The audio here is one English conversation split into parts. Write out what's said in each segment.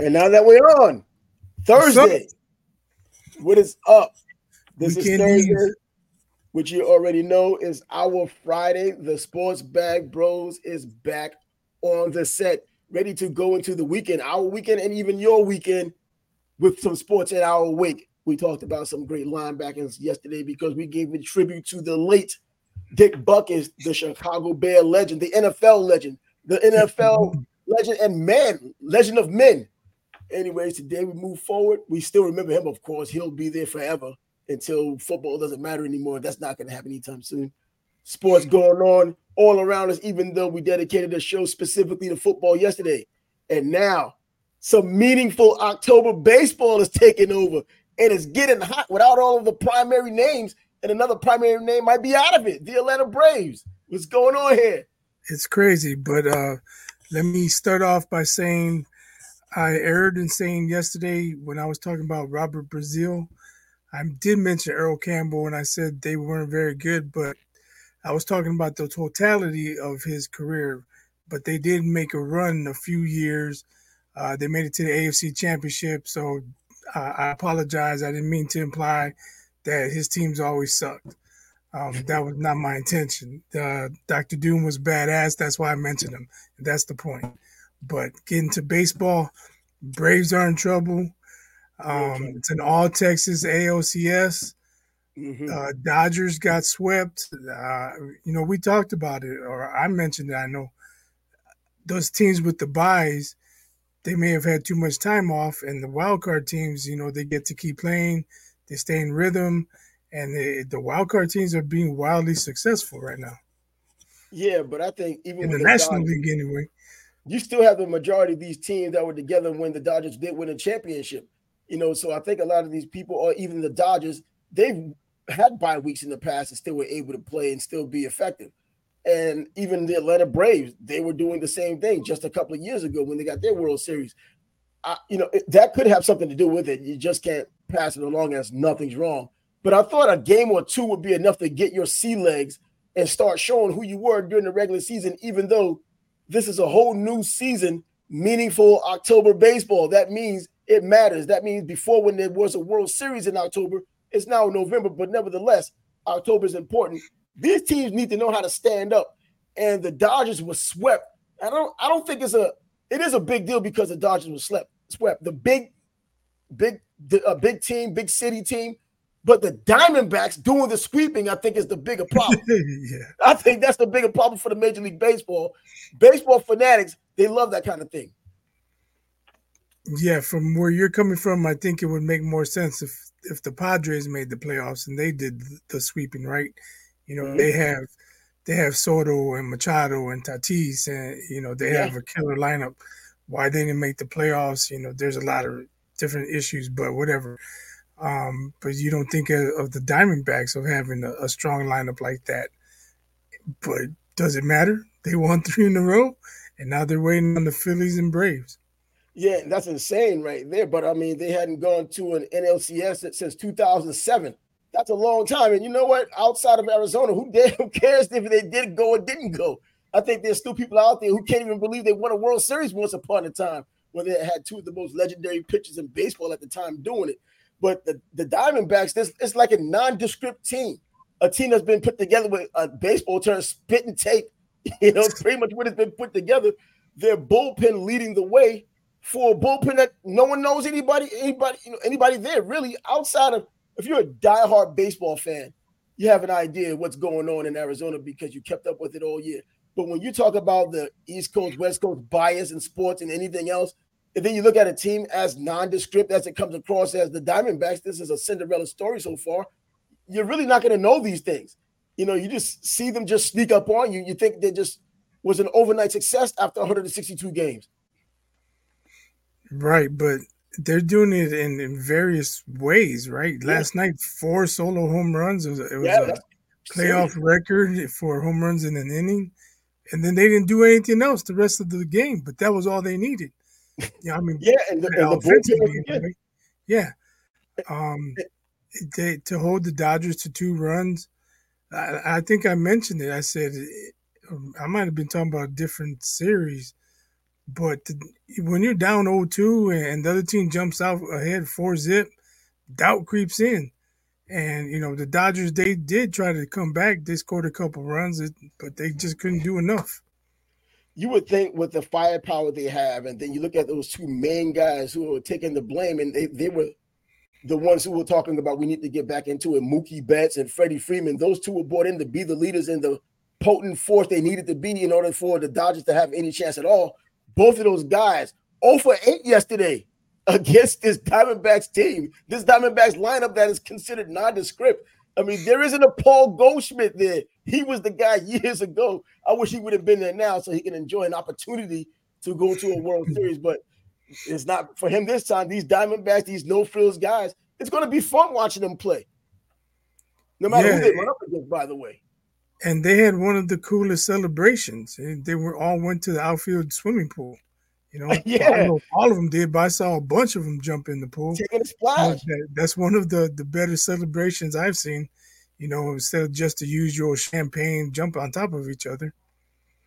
And now that we're on Thursday, what is up? This is Thursday, which you already know is our Friday. The Sports Bag Bros is back on the set, ready to go into the weekend, our weekend, and even your weekend with some sports in our wake. We talked about some great linebackers yesterday because we gave a tribute to the late Dick Butkus, the Chicago Bear legend, the NFL legend, the NFL legend and man, legend of men. Anyways, today we move forward. We still remember him, of course. He'll be there forever until football doesn't matter anymore. That's not going to happen anytime soon. Sports going on all around us, even though we dedicated a show specifically to football yesterday. And now some meaningful October baseball is taking over and it's getting hot without all of the primary names. And another primary name might be out of it. The Atlanta Braves. What's going on here? It's crazy, but uh let me start off by saying I erred in saying yesterday when I was talking about Robert Brazile. I did mention Earl Campbell and I said they weren't very good, but I was talking about the totality of his career. But they did make a run a few years. Uh, they made it to the AFC Championship, so uh, I apologize. I didn't mean to imply that his teams always sucked. Um, that was not my intention. Uh, Dr. Doom was badass. That's why I mentioned him. That's the point. But getting to baseball, Braves are in trouble. Um, it's an all Texas ALCS. Mm-hmm. Uh, Dodgers got swept. Uh, you know, we talked about it, or I mentioned it. I know those teams with the buys, they may have had too much time off, and the wild card teams, you know, they get to keep playing. They stay in rhythm and the, the wild card teams are being wildly successful right now. Yeah, but I think even in the, the National Dodgers, League anyway, you still have the majority of these teams that were together when the Dodgers did win a championship. You know, so I think a lot of these people, or even the Dodgers, they've had bye weeks in the past and still were able to play and still be effective. And even the Atlanta Braves, they were doing the same thing just a couple of years ago when they got their World Series. I, you know, that could have something to do with it. You just can't pass it along as nothing's wrong. But I thought a game or two would be enough to get your sea legs and start showing who you were during the regular season, even though this is a whole new season, meaningful October baseball. That means it matters. That means before when there was a World Series in October, it's now November, but nevertheless, October is important. These teams need to know how to stand up. And the Dodgers were swept. I don't I don't think it's a it is a big deal because the Dodgers were swept. Swept. The big, big, a uh, big team, big city team but the Diamondbacks doing the sweeping, I think, is the bigger problem. yeah. I think that's the bigger problem for the Major League Baseball. Baseball fanatics, they love that kind of thing. Yeah, from where you're coming from, I think it would make more sense if if the Padres made the playoffs and they did the sweeping, right? You know, mm-hmm. they have they have Soto and Machado and Tatis, and you know they yeah. have a killer lineup. Why they didn't make the playoffs? You know, there's a lot of different issues, but whatever. Um, but you don't think of, of the Diamondbacks of having a, a, strong lineup like that. But does it matter? They won three in a row, and now they're waiting on the Phillies and Braves. Yeah, that's insane right there. But I mean, they hadn't gone to an NLCS since 2007. That's a long time. And you know what? Outside of Arizona, who, cares if they did go or didn't go? I think there's still people out there who can't even believe they won a World Series once upon a time when they had two of the most legendary pitchers in baseball at the time doing it. But the, the Diamondbacks, this it's like a nondescript team, a team that's been put together with a baseball term, spit and tape. You know, pretty much what has been put together. Their bullpen leading the way for a bullpen that no one knows anybody, anybody, you know, anybody there really outside of if you're a diehard baseball fan, you have an idea what's going on in Arizona because you kept up with it all year. But when you talk about the East Coast, West Coast bias in sports and anything else, and then you look at a team as nondescript as it comes across as the Diamondbacks. This is a Cinderella story so far. You're really not going to know these things. You know, you just see them just sneak up on you. You think they just was an overnight success after 162 games. Right, but they're doing it in, in various ways, right? Yeah. Last night, four solo home runs. It was, it was yeah, a playoff silly. record for home runs in an inning. And then they didn't do anything else the rest of the game, but that was all they needed. Yeah, I mean, yeah, and the, and the yeah. Um, they, to hold the Dodgers to two runs, I, I, think I mentioned it. I said um, I might have been talking about a different series, But the, when you're down 0-2 and the other team jumps out ahead four zip, doubt creeps in. And you know the Dodgers, they did try to come back. They scored a couple runs, but they just couldn't do enough. You would think with the firepower they have, and then you look at those two main guys who are taking the blame, and they, they were the ones who were talking about we need to get back into it. Mookie Betts and Freddie Freeman, those two were brought in to be the leaders and the potent force they needed to be in order for the Dodgers to have any chance at all. Both of those guys, 0 for 8 yesterday against this Diamondbacks team. This Diamondbacks lineup that is considered nondescript. I mean, there isn't a Paul Goldschmidt there. He was the guy years ago. I wish he would have been there now so he can enjoy an opportunity to go to a World Series. But it's not for him this time. These Diamondbacks, these no frills guys, it's going to be fun watching them play. No matter yeah. who they run up against, by the way. And they had one of the coolest celebrations. They were all went to the outfield swimming pool. You know, yeah, know all of them did, but I saw a bunch of them jump in the pool. Taking a splash. That, that's one of the the better celebrations I've seen. You know, instead of just the usual champagne jump on top of each other.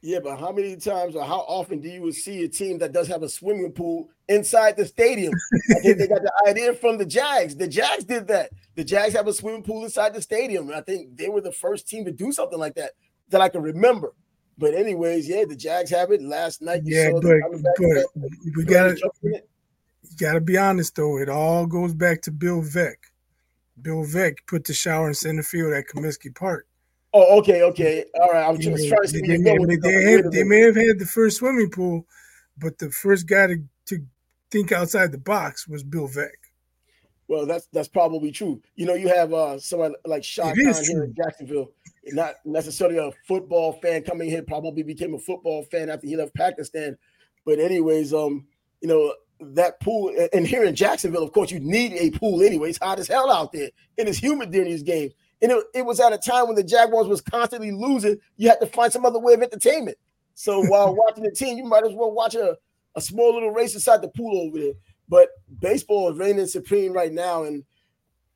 Yeah, but how many times or how often do you see a team that does have a swimming pool inside the stadium? I think they got the idea from the Jags. The Jags did that. The Jags have a swimming pool inside the stadium. And I think they were the first team to do something like that that I can remember. But anyways, yeah, the Jags have it. Last night, yeah, but, but we gotta you gotta be honest though. It all goes back to Bill Veeck. Bill Veeck put the shower in center field at Comiskey Park. Oh, okay, okay. All right. I was just trying to see they, may, they, have, they may have had the first swimming pool, but the first guy to, to think outside the box was Bill Veeck. Well, that's that's probably true. You know, you have uh someone like Khan here in Jacksonville, not necessarily a football fan coming here, probably became a football fan after he left Pakistan. But anyways, um, you know, that pool and here in Jacksonville, of course, you need a pool anyway. It's hot as hell out there and it's humid during these games. And it, it was at a time when the Jaguars was constantly losing. You had to find some other way of entertainment. So while watching the team, you might as well watch a, a small little race inside the pool over there. But baseball is reigning supreme right now. And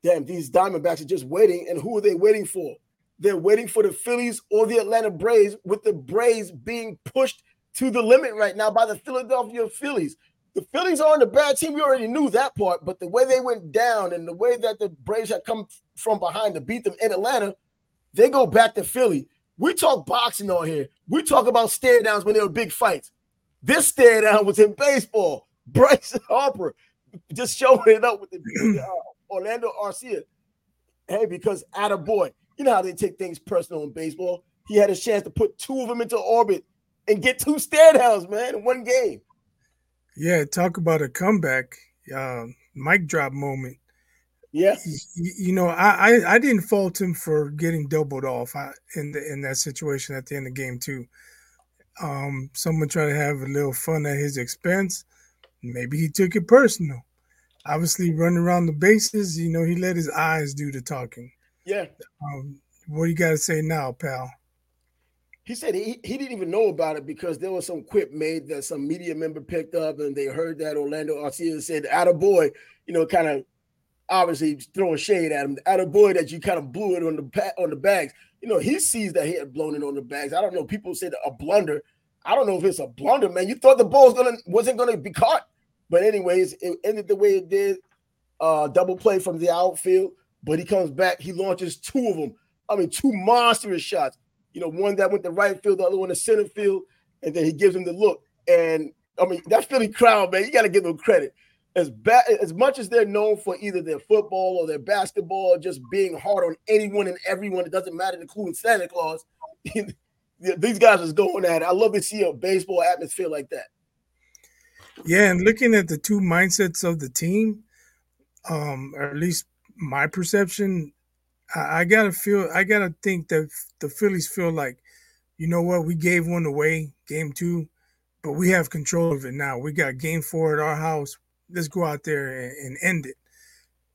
damn, these Diamondbacks are just waiting. And who are they waiting for? They're waiting for the Phillies or the Atlanta Braves, with the Braves being pushed to the limit right now by the Philadelphia Phillies. The Phillies aren't a bad team. We already knew that part, but the way they went down and the way that the Braves had come from behind to beat them in Atlanta, they go back to Philly. We talk boxing on here. We talk about stare downs when there were big fights. This stare down was in baseball. Bryce Harper just showing it up with the uh, Orlando Arcia. Hey, because at a boy, you know how they take things personal in baseball. He had a chance to put two of them into orbit and get two stare downs, man, in one game. Yeah, talk about a comeback, uh, mic drop moment. Yeah, you, you, know, I, I, I didn't fault him for getting doubled off uh, in the in that situation at the end of the game too. Um, someone tried to have a little fun at his expense. Maybe he took it personal. Obviously, running around the bases, you know, he let his eyes do the talking. Yeah. Um, what do you got to say now, pal? He said he, he didn't even know about it because there was some quip made that some media member picked up and they heard that Orlando Arcia said, "At a boy," you know, kind of obviously throwing shade at him. At a boy that you kind of blew it on the on the bags. You know, he sees that he had blown it on the bags. I don't know. People said a blunder. I don't know if it's a blunder, man. You thought the ball was gonna wasn't gonna be caught, but anyways, it ended the way it did. Uh, double play from the outfield, but he comes back. He launches two of them. I mean, two monstrous shots you know, one that went to right field, the other one to center field, and then he gives him the look. And I mean, that Philly crowd, man, you got to give them credit. As bad as much as they're known for either their football or their basketball, just being hard on anyone and everyone, it doesn't matter, including Santa Claus. These guys is going at it. I love to see a baseball atmosphere like that. Yeah, and looking at the two mindsets of the team, um, or at least my perception, I, I gotta feel. I gotta think that the Phillies feel like, you know what, we gave one away, game two, but we have control of it now. We got game four at our house. Let's go out there and, and end it.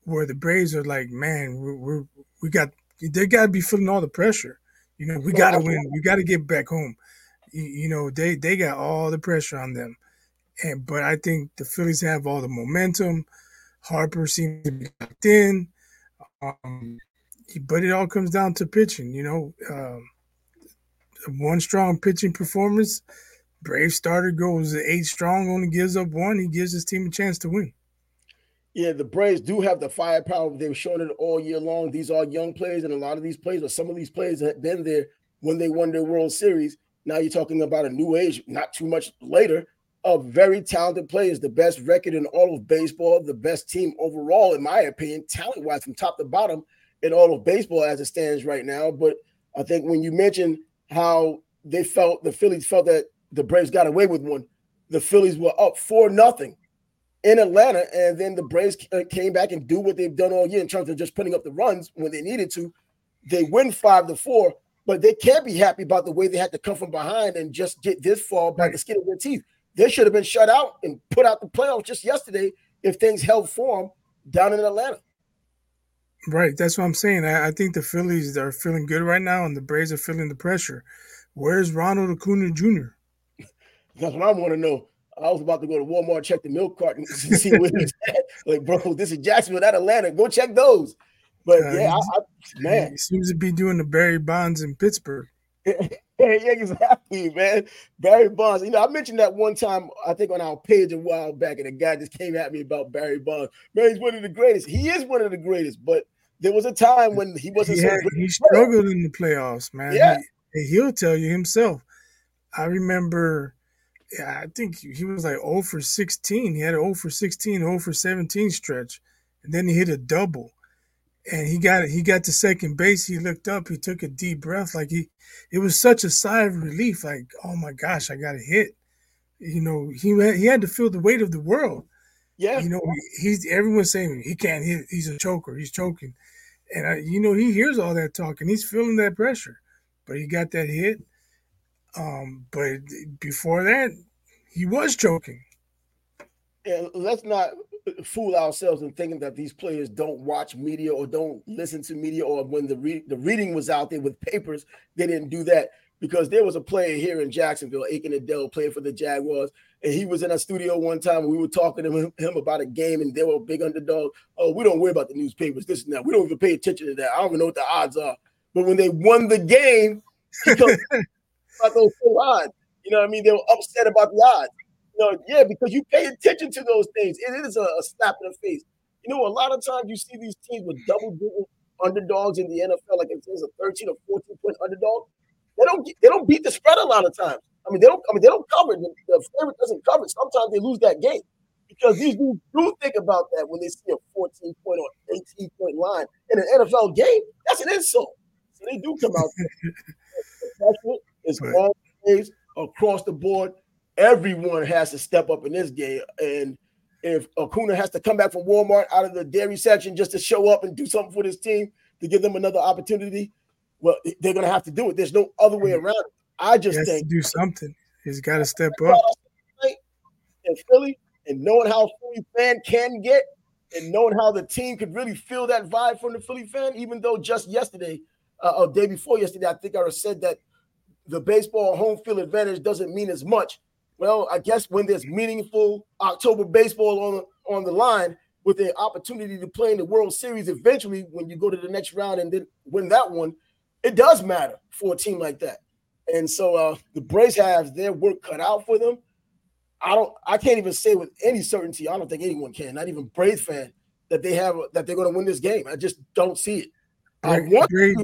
Where the Braves are like, man, we're, we're we got they got to be feeling all the pressure. You know, we got to win. We got to get back home. You, you, know, they they got all the pressure on them, and but I think the Phillies have all the momentum. Harper seems to be locked in. Um, but it all comes down to pitching. You know, um, one strong pitching performance Brave starter goes eight strong, only gives up one. He gives his team a chance to win. Yeah, the Braves do have the firepower. They've shown it all year long. These are young players, and a lot of these players, or some of these players, have been there when they won their World Series. Now you're talking about a new age, not too much later, of very talented players, the best record in all of baseball, the best team overall, in my opinion, talent wise, from top to bottom in all of baseball as it stands right now. But I think when you mentioned how they felt, the Phillies felt that the Braves got away with one, the Phillies were up for nothing in Atlanta, and then the Braves uh, came back and do what they've done all year in terms of just putting up the runs when they needed to. They win five to four, but they can't be happy about the way they had to come from behind and just get this far by the skin of their teeth. They should have been shut out and put out the playoffs just yesterday if things held form down in Atlanta. Right, that's what I'm saying. I, I think the Phillies are feeling good right now, and the Braves are feeling the pressure. Where's Ronald Acuna Jr.? That's what I want to know. I was about to go to Walmart, check the milk carton, and see what he's at. Like, bro, this is Jacksonville, not Atlanta. Go check those. But uh, yeah, I, I, man, he seems to be doing the Barry Bonds in Pittsburgh. yeah, exactly, man. Barry Bonds. You know, I mentioned that one time, I think on our page a while back, and a guy just came at me about Barry Bonds. Man, he's one of the greatest. He is one of the greatest, but there was a time when he wasn't he, so had, he struggled in the playoffs, man. Yeah. He, he'll tell you himself. I remember yeah, I think he was like 0 for 16. He had an 0 for 16, 0 for 17 stretch, and then he hit a double. And he got he got to second base. He looked up. He took a deep breath. Like he, it was such a sigh of relief. Like, oh my gosh, I got a hit. You know, he had, he had to feel the weight of the world. Yeah. You know, he's everyone's saying he can't hit. He's a choker. He's choking, and I, you know he hears all that talk and he's feeling that pressure. But he got that hit um, but before that, he was choking. And let's not fool ourselves in thinking that these players don't watch media or don't listen to media, or when the re- the reading was out there with papers, they didn't do that because there was a player here in Jacksonville, Akin Ayodele, playing for the Jaguars, and he was in a studio one time. we were talking to him, him, about a game, and they were a big underdog. Oh, we don't worry about the newspapers, this and that. We don't even pay attention to that. I don't even know what the odds are. But when they won the game, he comes about those full odds. You know what I mean? They were upset about the odds. Know, yeah, because you pay attention to those things. It is a, a slap in the face. You know, a lot of times you see these teams with double digit underdogs in the NFL, like if there's a 13 or 14 point underdog, they don't they don't beat the spread a lot of times. I mean, they don't. I mean, they don't cover. The, the favorite doesn't cover. Sometimes they lose that game because these dudes do think about that when they see a 14 point or 18 point line in an NFL game. That's an insult. So they do come out. It's all plays across the board. Everyone has to step up in this game. And if Acuna has to come back from Walmart out of the dairy section just to show up and do something for this team to give them another opportunity, well, they're gonna have to do it. There's no other way around it. I just think do something. He's got to step up. In Philly, and knowing how Philly fan can get, and knowing how the team could really feel that vibe from the Philly fan, even though just yesterday, uh, or day before yesterday, I think I said that the baseball home field advantage doesn't mean as much. Well, I guess when there's meaningful October baseball on on the line with the opportunity to play in the World Series eventually when you go to the next round and then win that one, it does matter for a team like that. And so uh, the Braves have their work cut out for them. I don't I can't even say with any certainty, I don't think anyone can, not even Braves fan, that they have that they're going to win this game. I just don't see it. I want Braves,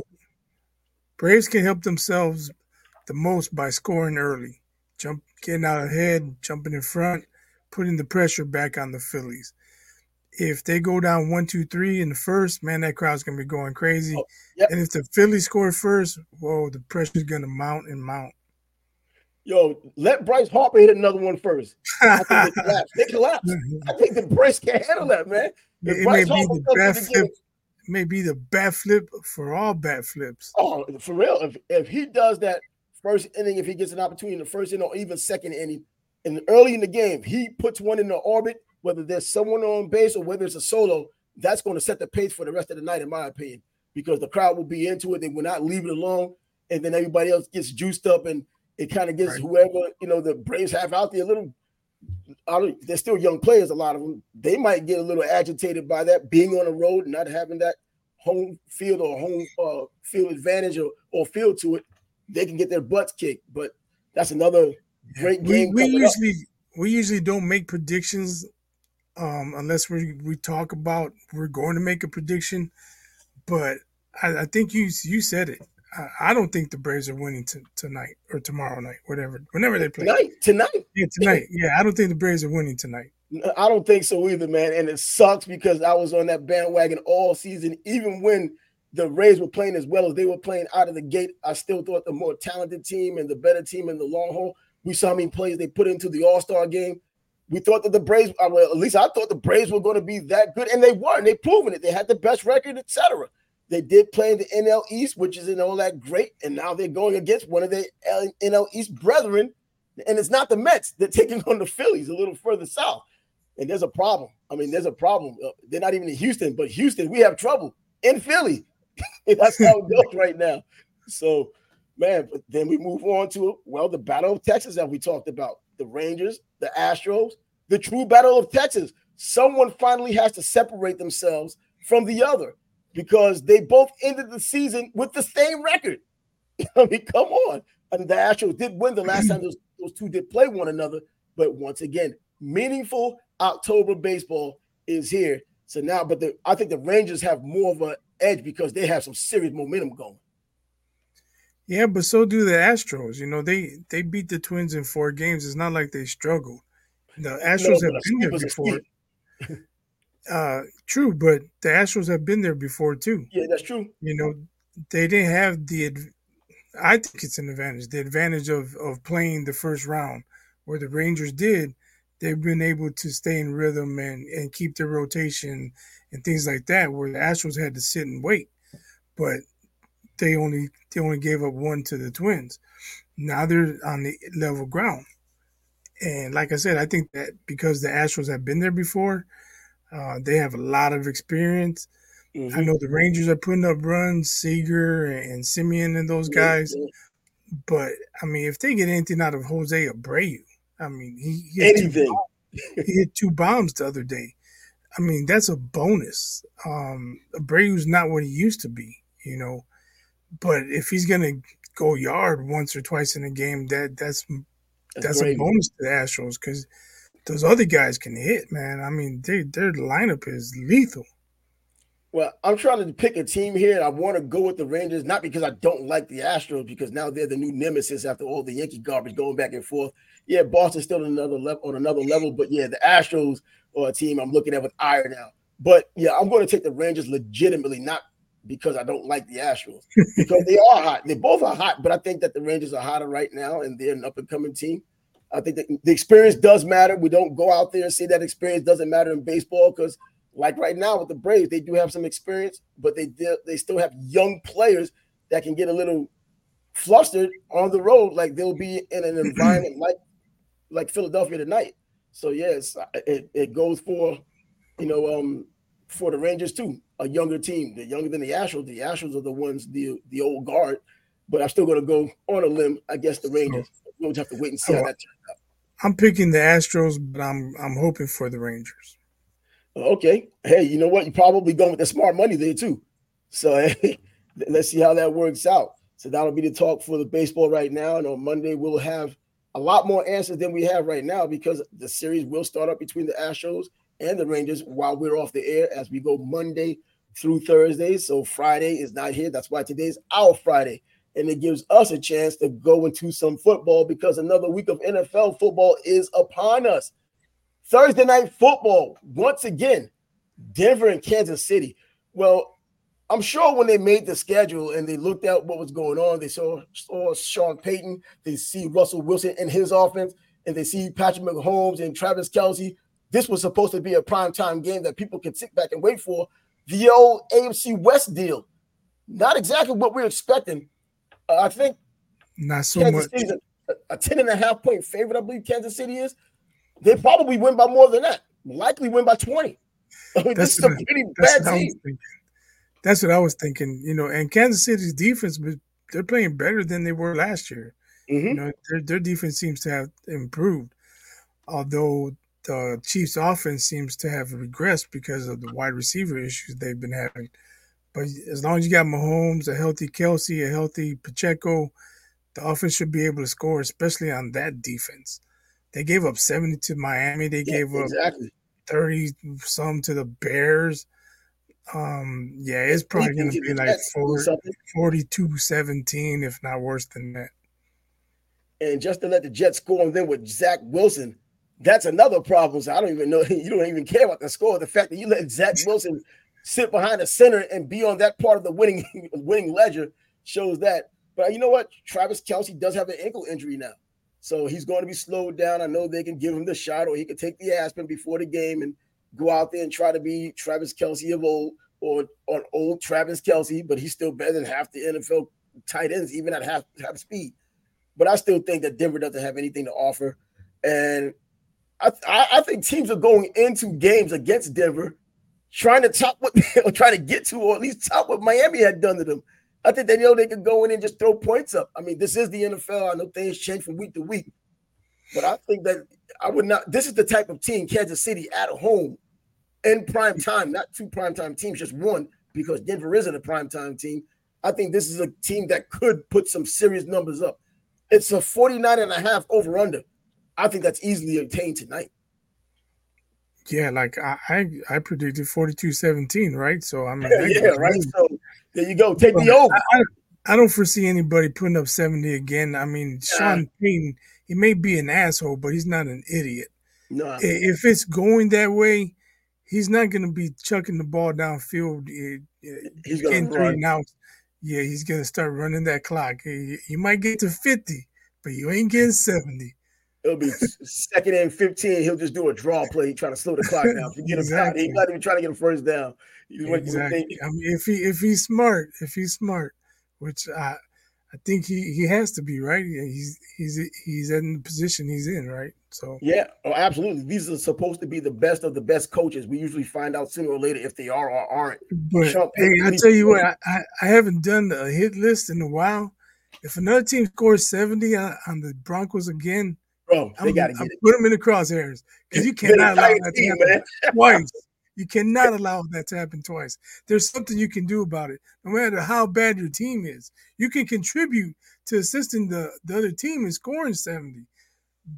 Braves can help themselves the most by scoring early, jump getting out ahead, jumping in front, putting the pressure back on the Phillies. If they go down one, two, three in the first, man, that crowd's gonna be going crazy. Oh, yep. And if the Phillies score first, whoa, the pressure's gonna mount and mount. Yo, let Bryce Harper hit another one first. I think they collapse. They collapse. I think the Braves can't handle that, man. If it Bryce may be the bat flip. may be the bat flip for all bat flips. Oh, for real. If if he does that first inning, if he gets an opportunity in the first inning or even second inning, and early in the game, he puts one in the orbit, whether there's someone on base or whether it's a solo, that's going to set the pace for the rest of the night, in my opinion, because the crowd will be into it. They will not leave it alone. And then everybody else gets juiced up and it kind of gets right. whoever, you know, the Braves have out there a little. they're still young players, a lot of them. They might get a little agitated by that, being on the road and not having that home field or home uh, field advantage or, or field to it they can get their butts kicked. But that's another great game. We, we usually up. we usually don't make predictions um, unless we we talk about we're going to make a prediction. But I, I think you you said it. I, I, don't think the Braves are winning t- tonight or tomorrow night, whatever, whenever they play. Tonight, tonight, yeah, tonight. Yeah, I don't think the Braves are winning tonight. I don't think so either, man. And it sucks because I was on that bandwagon all season, even when the Rays were playing as well as they were playing out of the gate. I still thought the more talented team and the better team in the long haul. We saw how many plays they put into the All Star game. We thought that the Braves, uh, well, at least I thought the Braves were going to be that good, and they were. And they proven it. They had the best record, etc. They did play in the NL East, which isn't all that great, and now they're going against one of their NL East brethren, and it's not the Mets. They're taking on the Phillies a little further south, and there's a problem. I mean, there's a problem. Uh, they're not even in Houston, but Houston, we have trouble in Philly. That's how it goes right now. So, man, but then we move on to well, the Battle of Texas that we talked about, the Rangers, the Astros, the true Battle of Texas. Someone finally has to separate themselves from the other because they both ended the season with the same record. I mean, come on. I mean, the Astros did win the last time those, those two did play one another, but once again, meaningful October baseball is here. So now, but the, I think the Rangers have more of an edge because they have some serious momentum going. Yeah, but so do the Astros. You know, they they beat the Twins in four games. It's not like they struggled. The Astros no, have been there before. uh, true, but the Astros have been there before too. Yeah, that's true. You know, they didn't have the. I think it's an advantage. The advantage of of playing the first round, where the Rangers did. They've been able to stay in rhythm and and keep their rotation and things like that, where the Astros had to sit and wait. But they only they only gave up one to the Twins. Now they're on the level ground. And like I said, I think that because the Astros have been there before, uh, they have a lot of experience. Mm-hmm. I know the Rangers are putting up runs, Seager and Semien and those guys. Mm-hmm. But I mean, if they get anything out of Jose Abreu, I mean, he, he anything. he hit two bombs the other day. I mean, that's a bonus. Um, Abreu's not what he used to be, you know. But if he's gonna go yard once or twice in a game, that that's that's, that's a bonus to the Astros because those other guys can hit, man. I mean, they, their lineup is lethal. Well, I'm trying to pick a team here, and I want to go with the Rangers, not because I don't like the Astros, because now they're the new nemesis after all the Yankee garbage going back and forth. Yeah, Boston's still on another level on another level, but yeah, the Astros are a team I'm looking at with ire now. But yeah, I'm going to take the Rangers legitimately, not because I don't like the Astros, because they are hot. They both are hot, but I think that the Rangers are hotter right now, and they're an up and coming team. I think that the experience does matter. We don't go out there and say that experience doesn't matter in baseball because, like right now with the Braves, they do have some experience, but they they still have young players that can get a little flustered on the road, like they'll be in an environment like like Philadelphia tonight. So yes, it, it goes for you know um for the Rangers too, a younger team. They're younger than the Astros. The Astros are the ones the the old guard, but I'm still going to go on a limb. I guess the Rangers. We'll just have to wait and see how that turns out. I'm picking the Astros, but I'm I'm hoping for the Rangers. Okay. Hey, you know what? You're probably going with the smart money there too. So hey, let's see how that works out. So that'll be the talk for the baseball right now. And on Monday we'll have a lot more answers than we have right now because the series will start up between the Astros and the Rangers while we're off the air as we go Monday through Thursday. So Friday is not here. That's why today's our Friday and it gives us a chance to go into some football because another week of NFL football is upon us. Thursday night football, once again, Denver and Kansas City. Well, I'm sure when they made the schedule and they looked at what was going on, they saw, saw Sean Payton, they see Russell Wilson and his offense, and they see Patrick Mahomes and Travis Kelce. This was supposed to be a prime time game that people can sit back and wait for. The old AFC West deal. Not exactly what we're expecting, uh, I think not so Kansas much. A, a 10 and a half point favorite, I believe Kansas City is. They probably win by more than that. Likely win by 20. I mean, this is a pretty bad team. That's what I was thinking. You know, and Kansas City's defense, they're playing better than they were last year. Mm-hmm. You know, their, their defense seems to have improved, although the Chiefs' offense seems to have regressed because of the wide receiver issues they've been having. But as long as you got Mahomes, a healthy Kelce, a healthy Pacheco, The offense should be able to score, especially on that defense. They gave up 70 to Miami. They yeah, gave exactly. up 30 some to the Bears. Um, yeah, it's probably going to be like 42 17, if not worse than that. And just to let the Jets score on them with Zach Wilson, that's another problem. So I don't even know. You don't even care about the score. The fact that you let Zach Wilson sit behind the center and be on that part of the winning winning ledger shows that. But you know what? Travis Kelce does have an ankle injury now. So he's going to be slowed down. I know they can give him the shot, or he could take the aspirin before the game and go out there and try to be Travis Kelce of old or on old Travis Kelce, but he's still better than half the NFL tight ends, even at half half speed. But I still think that Denver doesn't have anything to offer. And I, I, think teams are going into games against Denver trying to top what or trying to get to, or at least top what Miami had done to them. I think they know they can go in and just throw points up. I mean, this is the NFL. I know things change from week to week, but I think that I would not. This is the type of team Kansas City at home in prime time, not two prime time teams, just one, because Denver isn't a prime time team. I think this is a team that could put some serious numbers up. It's a 49 and a half over under. I think that's easily obtained tonight. Yeah, like I I, I predicted 42-17, right? So I mean Yeah, right. So there you go. Take the over. I, I, don't foresee anybody putting up 70 again. I mean, Sean Payton, he may be an asshole, but he's not an idiot. No. If it's going that way, he's not going to be chucking the ball downfield. Eh, eh, he's going to yeah, he's going to start running that clock. He might get to 50, but you ain't getting 70. It'll be second and 15. He'll just do a draw play, trying to slow the clock down. Get exactly. He's not even trying to get a first down. Exactly. I mean, if he if he's smart, if he's smart, which I I think he he has to be right. He's he's he's in the position he's in, right? So yeah, oh, absolutely. These are supposed to be the best of the best coaches. We usually find out sooner or later if they are or aren't. But hey, I tell you what, I, I haven't done a hit list in a while. If another team scores seventy on, on the Broncos again, bro, they got to put them in the crosshairs because you cannot allow that to happen twice. You cannot allow that to happen twice. There's something you can do about it. No matter how bad your team is, you can contribute to assisting the, the other team in scoring 70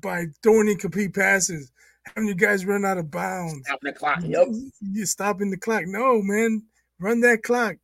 by throwing incomplete passes, having your guys run out of bounds. Stopping the clock. Yep. You're stopping the clock. No, man. Run that clock.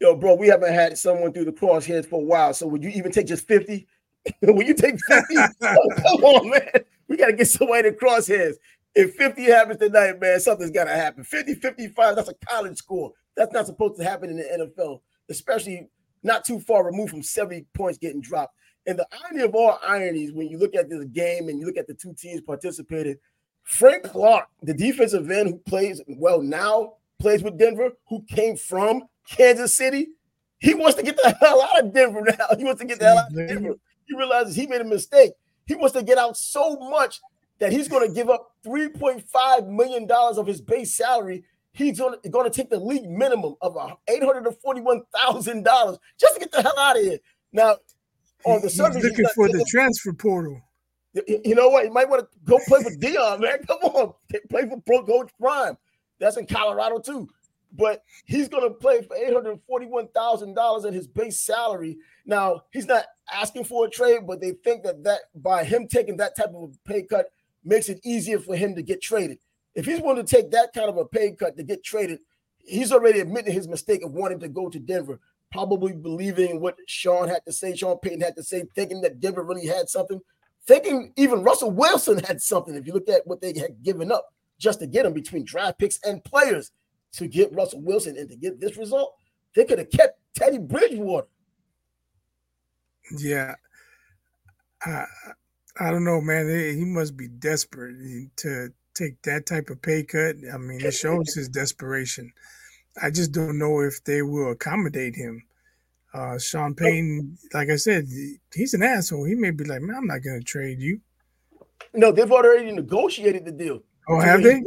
Yo, bro, we haven't had someone through the crosshairs for a while. So would you even take just 50? Will you take 50? oh, come on, man. We got to get somebody to crosshairs. If 50 happens tonight, man, something's got to happen. 50, 55, that's a college score. That's not supposed to happen in the NFL, especially not too far removed from 70 points getting dropped. And the irony of all ironies, when you look at this game and you look at the two teams participating, Frank Clark, the defensive end who plays well now, plays with Denver, who came from Kansas City, he wants to get the hell out of Denver now. He wants to get the hell out of Denver. He realizes he made a mistake. He wants to get out so much that he's going to give up $3.5 million of his base salary. He's going to, take the league minimum of $841,000 just to get the hell out of here. Now, on the surface, looking for the transfer portal. You know what? You might want to go play for Deion, man. Come on, play for Pro Coach Prime. That's in Colorado too. But he's going to play for eight hundred forty-one thousand dollars in his base salary. Now he's not asking for a trade, but they think that that by him taking that type of pay cut, makes it easier for him to get traded. If he's willing to take that kind of a pay cut to get traded, he's already admitted his mistake of wanting to go to Denver, probably believing what Sean had to say, Sean Payton had to say, thinking that Denver really had something, thinking even Russell Wilson had something. If you look at what they had given up just to get him between draft picks and players to get Russell Wilson and to get this result, they could have kept Teddy Bridgewater. Yeah. Uh, I don't know, man. He must be desperate to take that type of pay cut. I mean, it shows his desperation. I just don't know if they will accommodate him. Uh, Sean Payton, like I said, he's an asshole. He may be like, man, I'm not going to trade you. No, they've already negotiated the deal. Oh, so have they?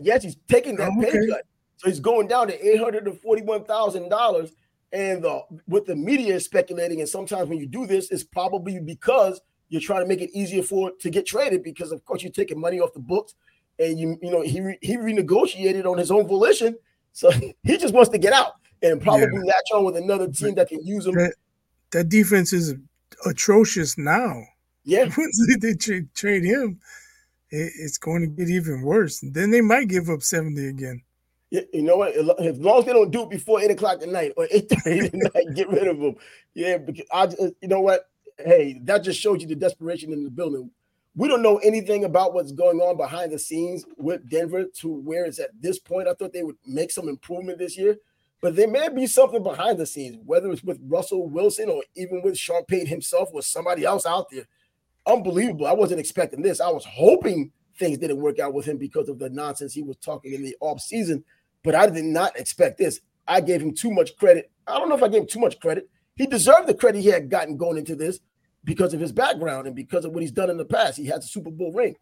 Yes, he's taking that oh, okay. pay cut. So he's going down to eight hundred and forty-one thousand dollars. And the, what the media is speculating, and sometimes when you do this, it's probably because you're trying to make it easier for to get traded because of course you're taking money off the books and you you know he re, he renegotiated on his own volition so he just wants to get out and probably yeah. latch on with another team that can use him that, that defense is atrocious now. Yeah. Once they trade, trade him, it, it's going to get even worse. Then they might give up 70 again. Yeah, you know what? As long as they don't do it before eight o'clock at night or eight thirty at night, get rid of them. Yeah, because I, uh, you know what? Hey, that just shows you the desperation in the building. We don't know anything about what's going on behind the scenes with Denver to where it's at this point. I thought they would make some improvement this year, but there may be something behind the scenes, whether it's with Russell Wilson or even with Sean Payton himself or somebody else out there. Unbelievable. I wasn't expecting this. I was hoping things didn't work out with him because of the nonsense he was talking in the off season but I did not expect this. I gave him too much credit. I don't know if I gave him too much credit. He deserved the credit he had gotten going into this because of his background and because of what he's done in the past. He has a Super Bowl ring,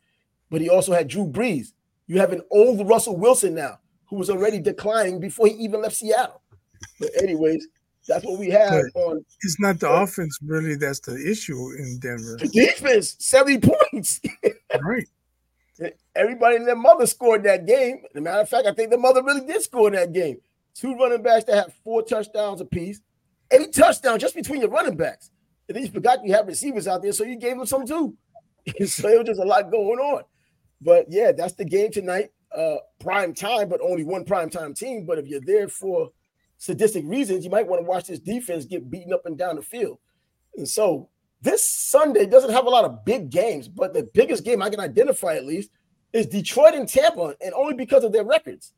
but he also had Drew Brees. You have an old Russell Wilson now who was already declining before he even left Seattle. But anyways, that's what we have but on. It's not the uh, offense really that's the issue in Denver. The defense, 70 points. right. Everybody and their mother scored that game. As a matter of fact, I think the mother really did score that game. Two running backs that had four touchdowns apiece. Eight touchdowns just between your running backs. And you forgot you have receivers out there, so you gave them some too. so it was just a lot going on. But yeah, that's the game tonight. Uh, prime time, but only one prime time team. But if you're there for sadistic reasons, you might want to watch this defense get beaten up and down the field. And so this Sunday doesn't have a lot of big games, but the biggest game I can identify at least is Detroit and Tampa, and only because of their records.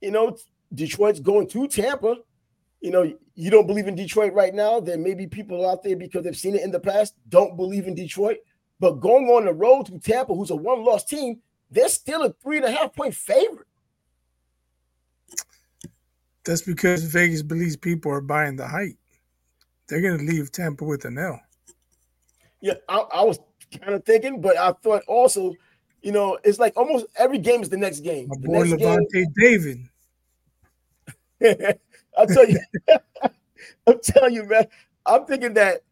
You know, Detroit's going to Tampa. You know, you don't believe in Detroit right now. There may be people out there because they've seen it in the past, don't believe in Detroit. But going on the road to Tampa, who's a one loss team, they're still a three and a half point favorite. That's because Vegas believes people are buying the hype. They're going to leave Tampa with an L. Yeah, I, I was kind of thinking, but I thought also you know, it's like almost every game is the next game. My the boy Lavonte David. I'll tell you, I'm telling you, man. I'm thinking that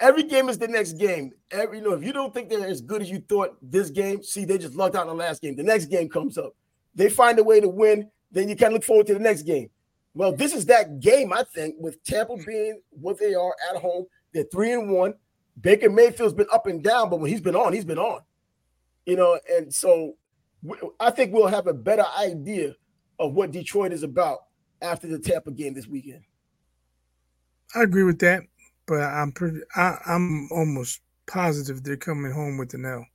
every game is the next game. Every you know, if you don't think they're as good as you thought this game, see, they just lucked out in the last game. The next game comes up. They find a way to win, then you kind of look forward to the next game. Well, this is that game, I think, with Tampa mm. being what they are at home. They're three and one. Baker Mayfield's been up and down, but when he's been on, he's been on you know, and so I think we'll have a better idea of what Detroit is about after the Tampa game this weekend. I agree with that, but I'm pretty. I, am almost positive they're coming home with the L.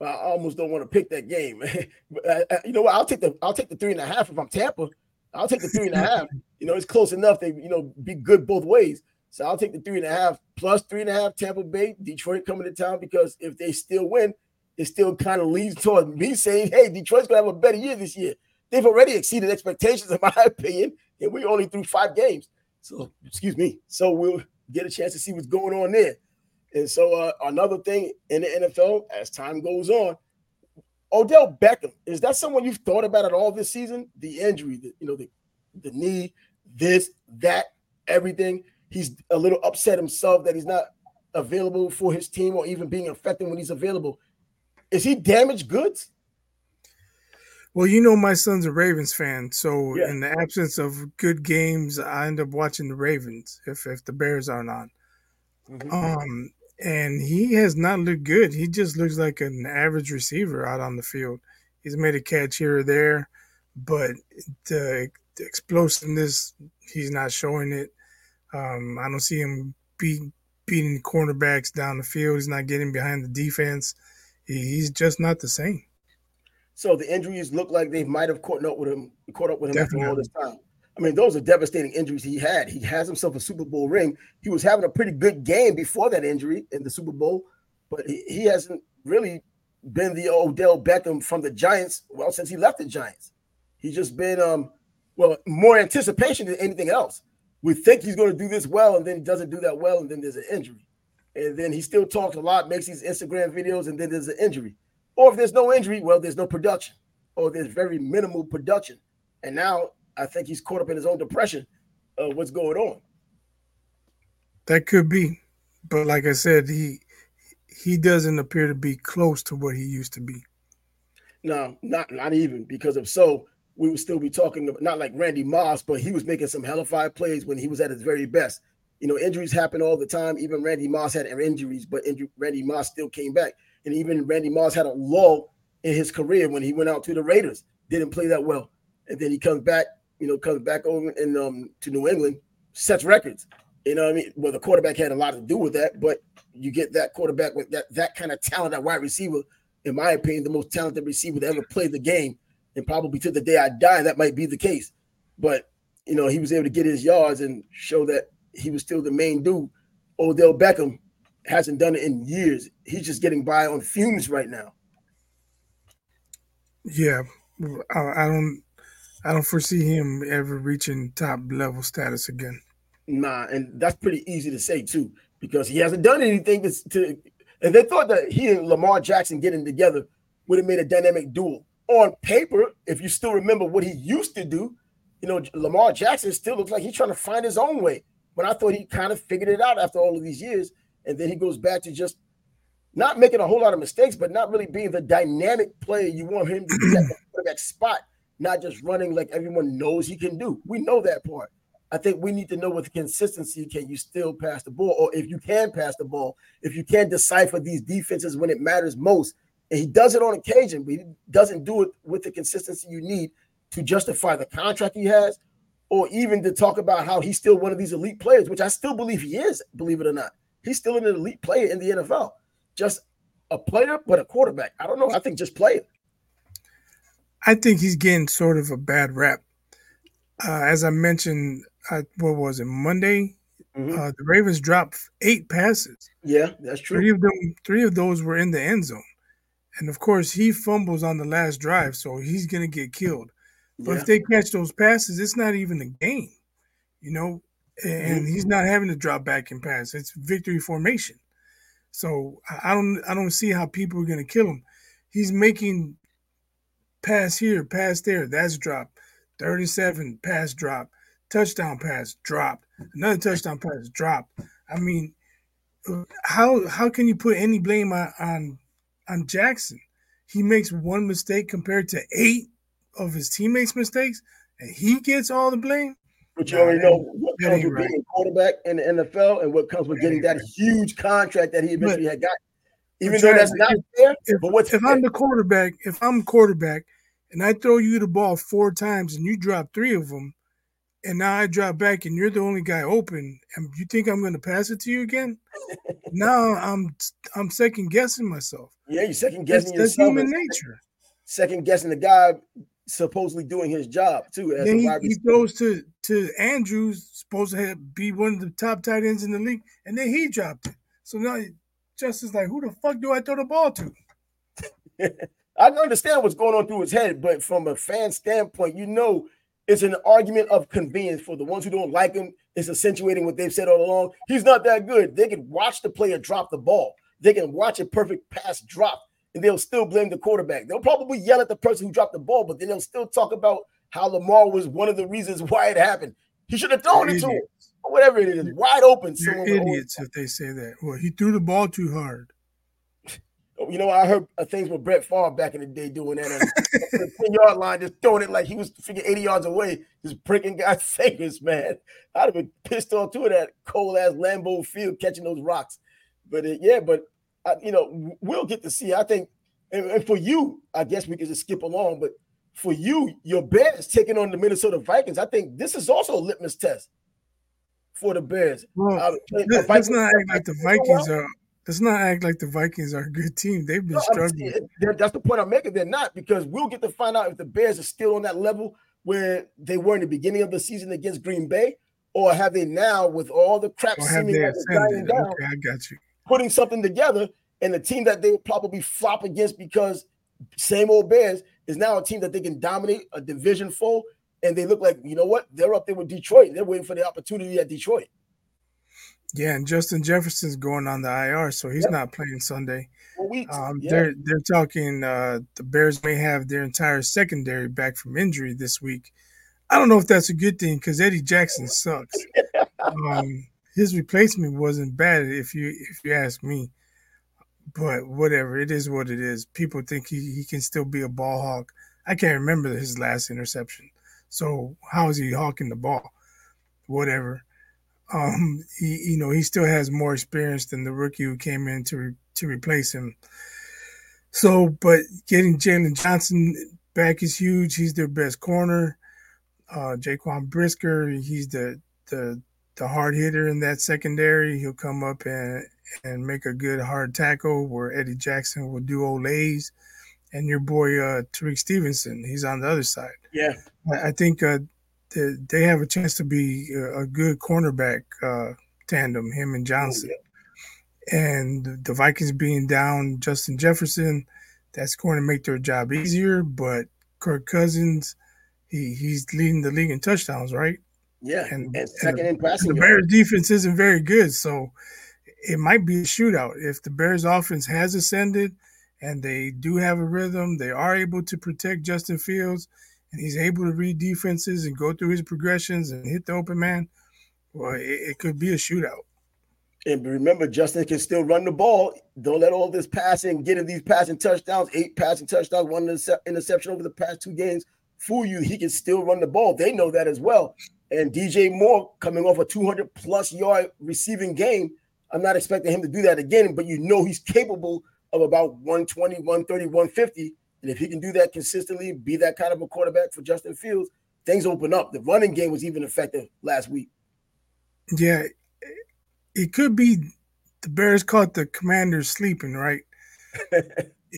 I almost don't want to pick that game. but, uh, uh, you know what? I'll take the I'll take the three and a half if I'm Tampa. I'll take the three and a half. You know, it's close enough. They you know be good both ways. So I'll take the three and a half plus three and a half Tampa Bay, Detroit coming to town because if they still win, it still kind of leads toward me saying, hey, Detroit's gonna have a better year this year. They've already exceeded expectations, in my opinion, and we only threw five games. So, excuse me. So we'll get a chance to see what's going on there. And so uh, another thing in the NFL, as time goes on, Odell Beckham is that someone you've thought about at all this season? The injury, the, you know, the the knee, this, that, everything. He's a little upset himself that he's not available for his team or even being effective when he's available. Is he damaged goods? Well, you know, my son's a Ravens fan, so yeah. in the absence of good games, I end up watching the Ravens if if the Bears aren't on. Mm-hmm. Um, and he has not looked good. He just looks like an average receiver out on the field. He's made a catch here or there, but the, the explosiveness, he's not showing it. Um, I don't see him beat, beating cornerbacks down the field. He's not getting behind the defense he's just not the same. So the injuries look like they might have caught up with him, caught up with him Definitely. after all this time. I mean, those are devastating injuries he had. He has himself a Super Bowl ring. He was having a pretty good game before that injury in the Super Bowl, but he, he hasn't really been the Odell Beckham from the Giants. Well, since he left the Giants, he's just been um well more anticipation than anything else. We think he's going to do this well, and then he doesn't do that well, and then there's an injury and then he still talks a lot, makes these Instagram videos, and then there's an injury. Or if there's no injury, well, there's no production, or there's very minimal production. And now I think he's caught up in his own depression of what's going on. That could be, but like I said, he he doesn't appear to be close to what he used to be. No, not not even because if so, we would still be talking about not like Randy Moss, but he was making some hellified plays when he was at his very best. You know, injuries happen all the time. Even Randy Moss had injuries, but injury, Randy Moss still came back. And even Randy Moss had a lull in his career when he went out to the Raiders. Didn't play that well, and then he comes back. You know, comes back over in um to New England, sets records. You know what I mean? Well, the quarterback had a lot to do with that, but you get that quarterback with that that kind of talent, that wide receiver. In my opinion, the most talented receiver to ever play the game, and probably to the day I die, that might be the case. But you know, he was able to get his yards and show that he was still the main dude. Odell Beckham hasn't done it in years. He's just getting by on fumes right now. Yeah, I, don't, I don't foresee him ever reaching top level status again. Nah, and that's pretty easy to say too, because he hasn't done anything to. to and they thought that he and Lamar Jackson getting together would have made a dynamic duel. On paper, if you still remember what he used to do, you know, Lamar Jackson still looks like he's trying to find his own way. But I thought he kind of figured it out after all of these years. And then he goes back to just not making a whole lot of mistakes, but not really being the dynamic player you want him to be at the quarterback spot, not just running like everyone knows he can do. We know that part. I think we need to know with consistency can you still pass the ball, or if you can pass the ball, if you can decipher these defenses when it matters most. And he does it on occasion, but he doesn't do it with the consistency you need to justify the contract he has, or even to talk about how he's still one of these elite players, which I still believe he is, believe it or not. He's still an elite player in the NFL. Just a player, but a quarterback. I don't know. I think just player. I think he's getting sort of a bad rap. Uh, as I mentioned, uh, what was it, Monday? Mm-hmm. Uh, the Ravens dropped eight passes. Yeah, that's true. Three of them, three of those were in the end zone, and of course he fumbles on the last drive, so he's gonna get killed. But yeah. if they catch those passes, it's not even a game, you know. And he's not having to drop back and pass. It's victory formation. So I don't I don't see how people are gonna kill him. He's making pass here, pass there. That's drop. 37 pass drop. Touchdown pass dropped. Another touchdown pass dropped. I mean, how how can you put any blame on on, on Jackson? He makes one mistake compared to eight of his teammates' mistakes, and he gets all the blame. But you already know what comes with right. being a quarterback in the NFL and what comes with getting that huge contract that he eventually but, had got. Even though that's not fair, if, but what's if fair? I'm the quarterback, if I'm quarterback and I throw you the ball four times and you drop three of them, and now I drop back and you're the only guy open, and you think I'm going to pass it to you again? now I'm I'm second guessing myself. Yeah, you're second guessing that's, yourself. That's human nature second guessing the guy supposedly doing his job too. then he, he goes to to Andrews, supposed to have, be one of the top tight ends in the league, and then he dropped it. So now Justin's like, who the fuck do I throw the ball to? I understand what's going on through his head, but from a fan standpoint, you know it's an argument of convenience for the ones who don't like him. It's accentuating what they've said all along. He's not that good. They can watch the player drop the ball. They can watch a perfect pass drop they'll still blame the quarterback. They'll probably yell at the person who dropped the ball, but then they'll still talk about how Lamar was one of the reasons why it happened. He should have thrown it to him, or whatever it is, wide open. You're idiots if they say that. Well, he threw the ball too hard. You know, I heard uh, things with Brett Favre back in the day doing that. the 10 yard line, just throwing it like he was figure 80 yards away, just breaking guys' fingers, man. I'd have been pissed off too of that cold ass Lambeau field catching those rocks. But uh, yeah, but I, you know, we'll get to see. I think, and, and, for you, I guess we can just skip along. But for you, your Bears taking on the Minnesota Vikings, I think this is also a litmus test for the Bears. Well, uh, let's not act like the Vikings are. Let's not act like the Vikings are a good team. They've been no, struggling. That's the point I'm making. They're not because we'll get to find out if the Bears are still on that level where they were in the beginning of the season against Green Bay, or have they now with all the crap seeming like down? Okay, I got you putting something together, and the team that they would probably flop against because same old Bears is now a team that they can dominate a division foe, and they look like you know what they're up there with Detroit. They're waiting for the opportunity at Detroit. Yeah, and Justin Jefferson's going on the IR, so he's yep. not playing Sunday. Um, yeah. They're they're talking uh, the Bears may have their entire secondary back from injury this week. I don't know if that's a good thing because Eddie Jackson sucks. um, his replacement wasn't bad if you if you ask me. But whatever, it is what it is. People think he, he can still be a ball hawk. I can't remember his last interception. So how is he hawking the ball? Whatever. Um, he, you know, he still has more experience than the rookie who came in to re, to replace him. So, but getting Jaylon Johnson back is huge. He's their best corner. Uh, Jaquan Brisker, he's the the the hard hitter in that secondary. He'll come up and and make a good hard tackle where Eddie Jackson will do olays. And your boy uh, Tyrique Stevenson, he's on the other side. Yeah, I, I think uh, the, they have a chance to be a, a good cornerback uh, tandem, him and Johnson. Oh, yeah. And the Vikings being down Justin Jefferson, that's going to make their job easier. But Kirk Cousins, he he's leading the league in touchdowns, right? Yeah, and, and second and in passing. The Bears defense isn't very good, so it might be a shootout. If the Bears offense has ascended and they do have a rhythm, they are able to protect Justin Fields, and he's able to read defenses and go through his progressions and hit the open man. Well, it, it could be a shootout. And remember, Justin can still run the ball. Don't let all this passing, getting these passing touchdowns, eight passing touchdowns, one interception over the past two games, fool you. He can still run the ball. They know that as well. And DJ Moore coming off a 200 plus yard receiving game, I'm not expecting him to do that again, but you know he's capable of about 120, 130, 150. And if he can do that consistently, be that kind of a quarterback for Justin Fields, things open up. The running game was even effective last week. Yeah, it could be the Bears caught the Commanders sleeping, right?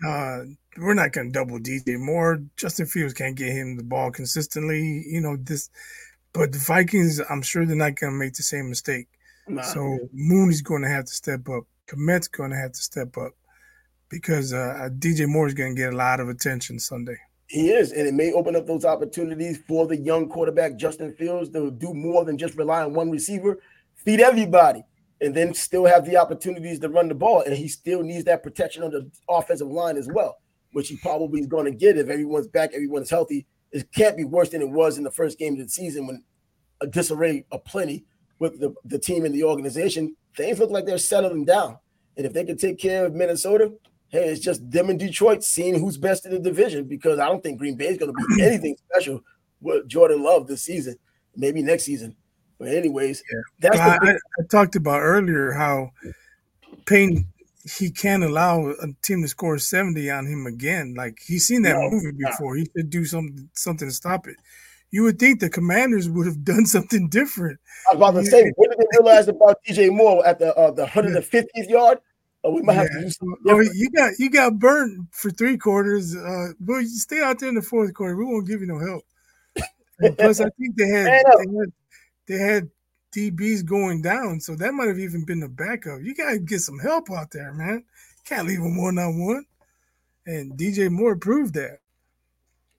uh, we're not going to double DJ Moore. Justin Fields can't get him the ball consistently. You know this, but the Vikings, I'm sure they're not going to make the same mistake. Nah. So Mooney's going to have to step up. Kmet's going to have to step up because uh, DJ Moore is going to get a lot of attention Sunday. He is, and it may open up those opportunities for the young quarterback Justin Fields to do more than just rely on one receiver, feed everybody, and then still have the opportunities to run the ball. And he still needs that protection on the offensive line as well, which he probably is going to get if everyone's back, everyone's healthy. It can't be worse than it was in the first game of the season when a disarray aplenty with the, the team and the organization. Things look like they're settling down. And if they can take care of Minnesota, hey, it's just them and Detroit seeing who's best in the division because I don't think Green Bay is going to be anything special with Jordan Love this season, maybe next season. But anyways, yeah. that's I, I, I, talked about earlier how Payne he can't allow a team to score 70 on him again. Like he's seen that no, movie before. He should do something something to stop it. You would think the commanders would have done something different. I was about to say, what did they realize about DJ Moore at the uh, the 150th yard? Oh, we might yeah. have to do something. Oh, you got you got burnt for three quarters. Uh, but you stay out there in the fourth quarter. We won't give you no help. And plus, I think they had, they had they had DBs going down, so that might have even been the backup. You gotta get some help out there, man. Can't leave them one on one. And DJ Moore proved that.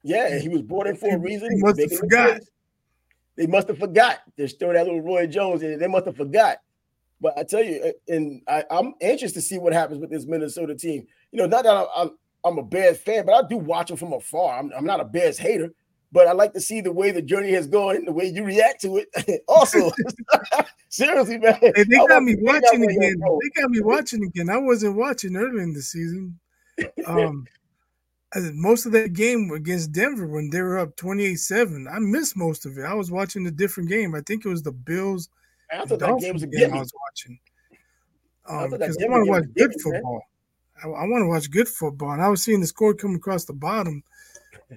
Yeah, he was brought in for a reason. He must have forgot. They must have forgot. There's still that little Roy Jones in. They must have forgot. But I tell you, and I, am anxious to see what happens with this Minnesota team. You know, not that I'm, I'm, I'm a Bears fan, but I do watch them from afar. I'm, I'm not a Bears hater, but I like to see the way the journey has gone and the way you react to it. also, seriously, man, hey, they got me watching again. They got me watching again. I wasn't watching early in the season. Um, most of that game against Denver when they were up 28-7. I missed most of it. I was watching a different game. I think it was the Bills – I thought that game was a game I was watching. Um, because I, I want to watch good football. I, I want to watch good football, and I was seeing the score come across the bottom.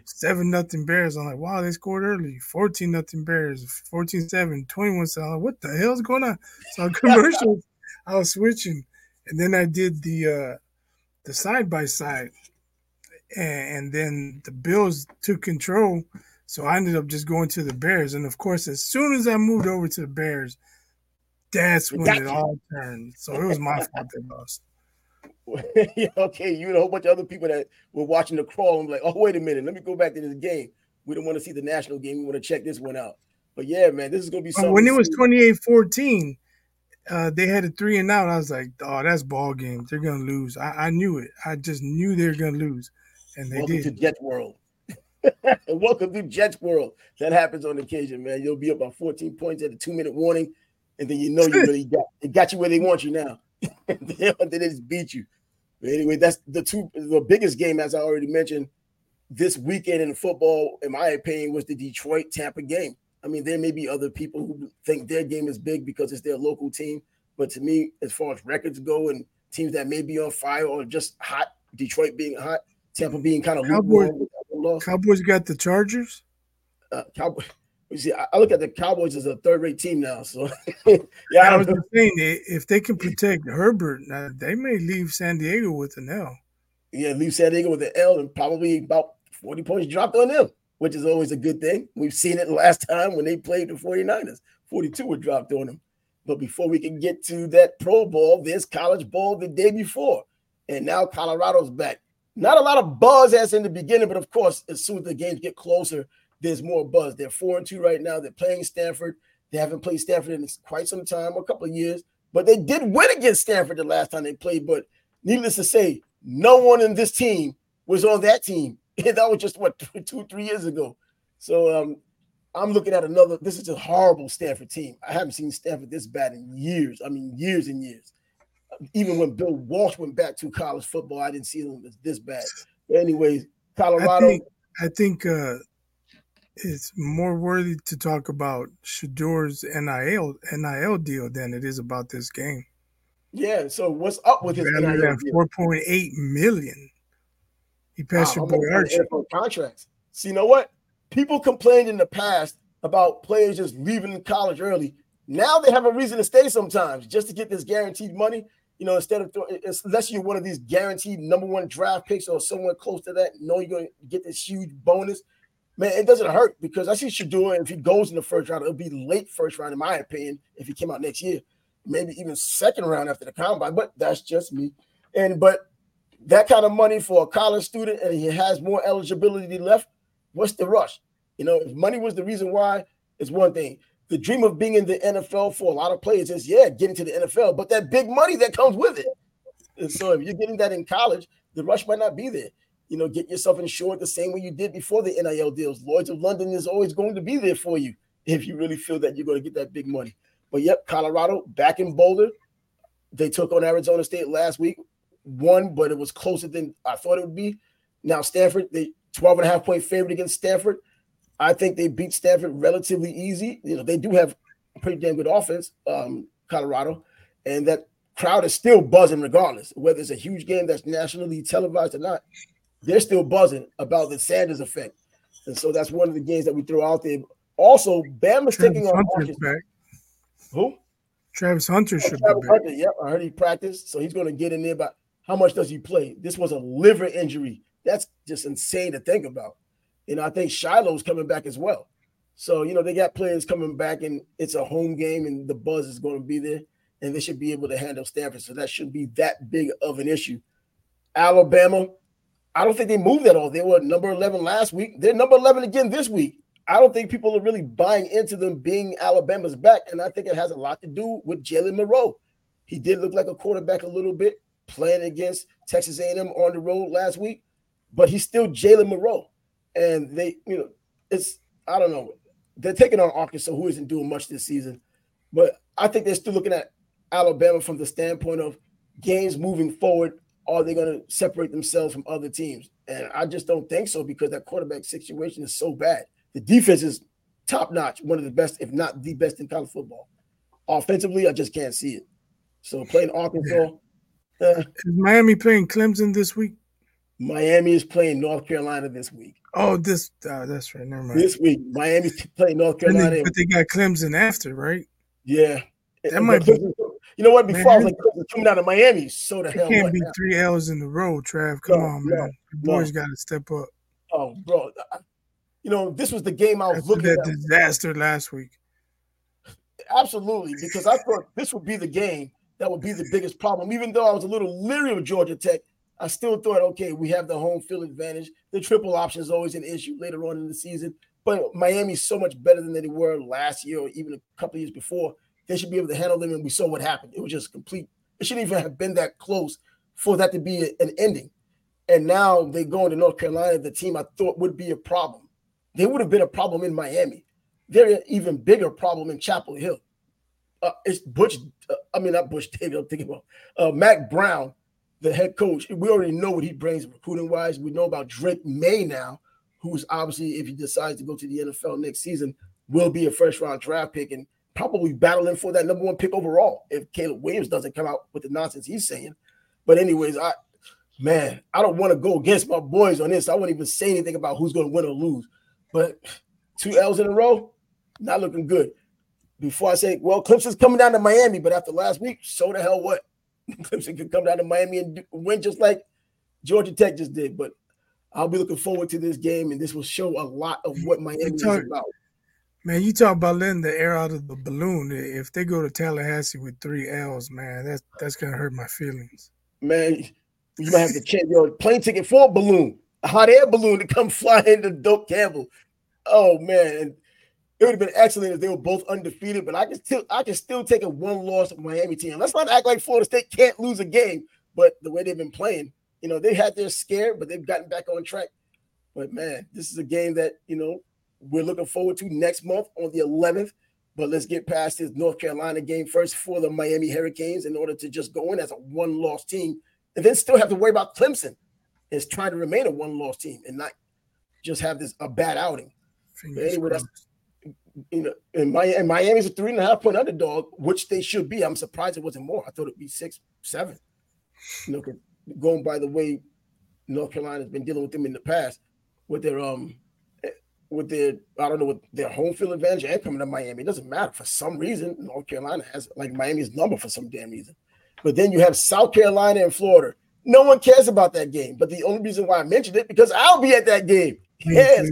Seven nothing Bears. I'm like, wow, they scored early. 14 nothing Bears. 14 7, 21 7. What the hell's going on? So commercials, I was switching. And then I did the uh the side by side. And then the Bills took control. So I ended up just going to the Bears. And of course, as soon as I moved over to the Bears, that's when it all turned. So it was my fault they lost. okay, you and a whole bunch of other people that were watching the crawl and like, oh, wait a minute, let me go back to this game. We don't want to see the national game. We want to check this one out. But yeah, man, this is gonna be something. When it was 28-14, uh, they had a three and out. I was like, oh, that's ball game. They're gonna lose. I, I knew it. I just knew they were gonna lose. And they Welcome did. to Jets World. Welcome to Jets World. That happens on occasion, man. You'll be up by 14 points at a two-minute warning and then you know you really got it got you where they want you now. they just beat you. But anyway, that's the two the biggest game, as I already mentioned, this weekend in football, in my opinion, was the Detroit Tampa game. I mean, there may be other people who think their game is big because it's their local team. But to me, as far as records go and teams that may be on fire or just hot, Detroit being hot, Tampa being kind of Cowboys, Cowboys got the Chargers. Uh, Cowboys. You see, I look at the Cowboys as a third-rate team now. So, yeah, I was saying if they can protect Herbert, they may leave San Diego with an L. Yeah, leave San Diego with an L and probably about forty points dropped on them, which is always a good thing. We've seen it last time when they played the 49ers. 42 were dropped on them. But before we can get to that Pro Bowl, there's College Bowl the day before, and now Colorado's back. Not a lot of buzz as in the beginning, but of course, as soon as the games get closer, there's more buzz. They're four and two right now. They're playing Stanford. They haven't played Stanford in quite some time, a couple of years, but they did win against Stanford the last time they played. But needless to say, no one in this team was on that team. that was just what two, three years ago. So um, I'm looking at another. This is a horrible Stanford team. I haven't seen Stanford this bad in years. I mean, years and years. Even when Bill Walsh went back to college football, I didn't see them this bad. But anyways, Colorado. I think, I think uh, it's more worthy to talk about Shedeur's NIL NIL deal than it is about this game. Yeah. So what's up with his NIL deal? Four point eight million. He passed wow, your boy Archie. Contracts. So you know what? People complained in the past about players just leaving college early. Now they have a reason to stay sometimes just to get this guaranteed money. You know, instead of unless you're one of these guaranteed number one draft picks or someone close to that, know you're going to get this huge bonus man, it doesn't hurt because I see Shedeur. If he goes in the first round, it'll be late first round, in my opinion, if he came out next year. Maybe even second round after the combine, but that's just me. And but that kind of money for a college student and he has more eligibility left, what's the rush? You know, if money was the reason why, it's one thing. The dream of being in the NFL for a lot of players is, yeah, getting to the NFL, but that big money that comes with it. And so if you're getting that in college, the rush might not be there you know, get yourself insured the same way you did before the NIL deals. Lloyd's of London is always going to be there for you if you really feel that you're going to get that big money. But yep, Colorado back in Boulder. They took on Arizona State last week, won, but it was closer than I thought it would be. Now, Stanford, they 12 and a half point favorite against Stanford. I think they beat Stanford relatively easy. You know, they do have a pretty damn good offense, um, Colorado, and that crowd is still buzzing regardless, whether it's a huge game that's nationally televised or not they're still buzzing about the Sanders effect. And so that's one of the games that we throw out there. Also, Bama's Travis taking on Hunter's back. Who? Travis Hunter should oh, Travis be Hunter, Yep, I heard he practiced, so he's going to get in there. But how much does he play? This was a liver injury. That's just insane to think about. And I think Shiloh's coming back as well. So you know they got players coming back, and it's a home game, and the buzz is going to be there, and they should be able to handle Stanford. So that shouldn't be that big of an issue. Alabama, I don't think they moved at all. They were number 11 last week. They're number 11 again this week. I don't think people are really buying into them being Alabama's back. And I think it has a lot to do with Jalen Milroe. He did look like a quarterback a little bit playing against Texas A&M on the road last week, but he's still Jalen Milroe. And they, you know, it's, I don't know. They're taking on Arkansas, who isn't doing much this season. But I think they're still looking at Alabama from the standpoint of games moving forward are they going to separate themselves from other teams? And I just don't think so because that quarterback situation is so bad. The defense is top notch, one of the best, if not the best in college football. Offensively, I just can't see it. So playing Arkansas. Yeah. Uh, is Miami playing Clemson this week? Miami is playing North Carolina this week. Oh, this uh, that's right. Never mind. This week, Miami's playing North Carolina. They, but they got Clemson after, right? Yeah. That might be you know what? Before man, I was like, coming out of Miami, so the hell. can't be now? three L's in the row, Trav. Come no, on, man. No, the boys no. got to step up. Oh, bro. You know, this was the game I was After looking that at. disaster last week. Absolutely, because I thought this would be the game that would be the biggest problem. Even though I was a little leery of Georgia Tech, I still thought, okay, we have the home field advantage. The triple option is always an issue later on in the season. But Miami's so much better than they were last year or even a couple years before they should be able to handle them. And we saw what happened. It was just complete. It shouldn't even have been that close for that to be a, an ending. And now they go into North Carolina, the team I thought would be a problem. They would have been a problem in Miami. They're an even bigger problem in Chapel Hill. Uh, it's Butch. Uh, I mean, not Butch Davis. I'm thinking about uh, Mack Brown, the head coach. We already know what he brings recruiting wise. We know about Drake Maye now, who's obviously, if he decides to go to the NFL next season, will be a first round draft pick and probably battling for that number one pick overall if Caleb Williams doesn't come out with the nonsense he's saying. But anyways, I man, I don't want to go against my boys on this. I won't even say anything about who's going to win or lose. But two L's in a row, not looking good. Before I say, well, Clemson's coming down to Miami, but after last week, so the hell what? Clemson could come down to Miami and win just like Georgia Tech just did. But I'll be looking forward to this game, and this will show a lot of what Miami talk, is about. Man, you talk about letting the air out of the balloon. If they go to Tallahassee with three L's, man, that's that's gonna hurt my feelings. Man, you might have to change your plane ticket for a balloon, a hot air balloon to come fly into Doak Campbell. Oh man, it would have been excellent if they were both undefeated. But I can still, I can still take a one-loss Miami team. Let's not act like Florida State can't lose a game. But the way they've been playing, you know, they had their scare, but they've gotten back on track. But man, this is a game that you know we're looking forward to next month on the 11th. But let's get past this North Carolina game first for the Miami Hurricanes in order to just go in as a one-loss team and then still have to worry about Clemson is trying to remain a one-loss team and not just have this a bad outing. anyway, that's you know, and, Miami, and Miami's a three and a half point underdog, which they should be. I'm surprised it wasn't more. I thought it'd be six, seven. You know, going by the way North Carolina's been dealing with them in the past with their um with their I don't know with their home field advantage and coming to Miami. It doesn't matter for some reason. North Carolina has like Miami's number for some damn reason. But then you have South Carolina and Florida. No one cares about that game. But the only reason why I mentioned it because I'll be at that game. Yes,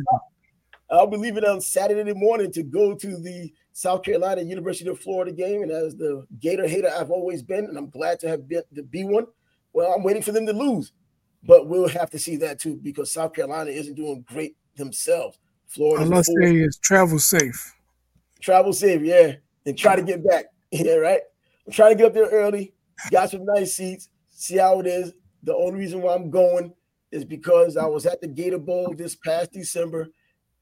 I'll be leaving on Saturday morning to go to the South Carolina University of Florida game. And as the Gator hater I've always been, and I'm glad to have been to be one. Well, I'm waiting for them to lose, but we'll have to see that too because South Carolina isn't doing great themselves. Florida. All I say is travel safe. Travel safe, yeah, and try to get back. Yeah, right. I'm trying to get up there early. Got some nice seats. See how it is. The only reason why I'm going is because I was at the Gator Bowl this past December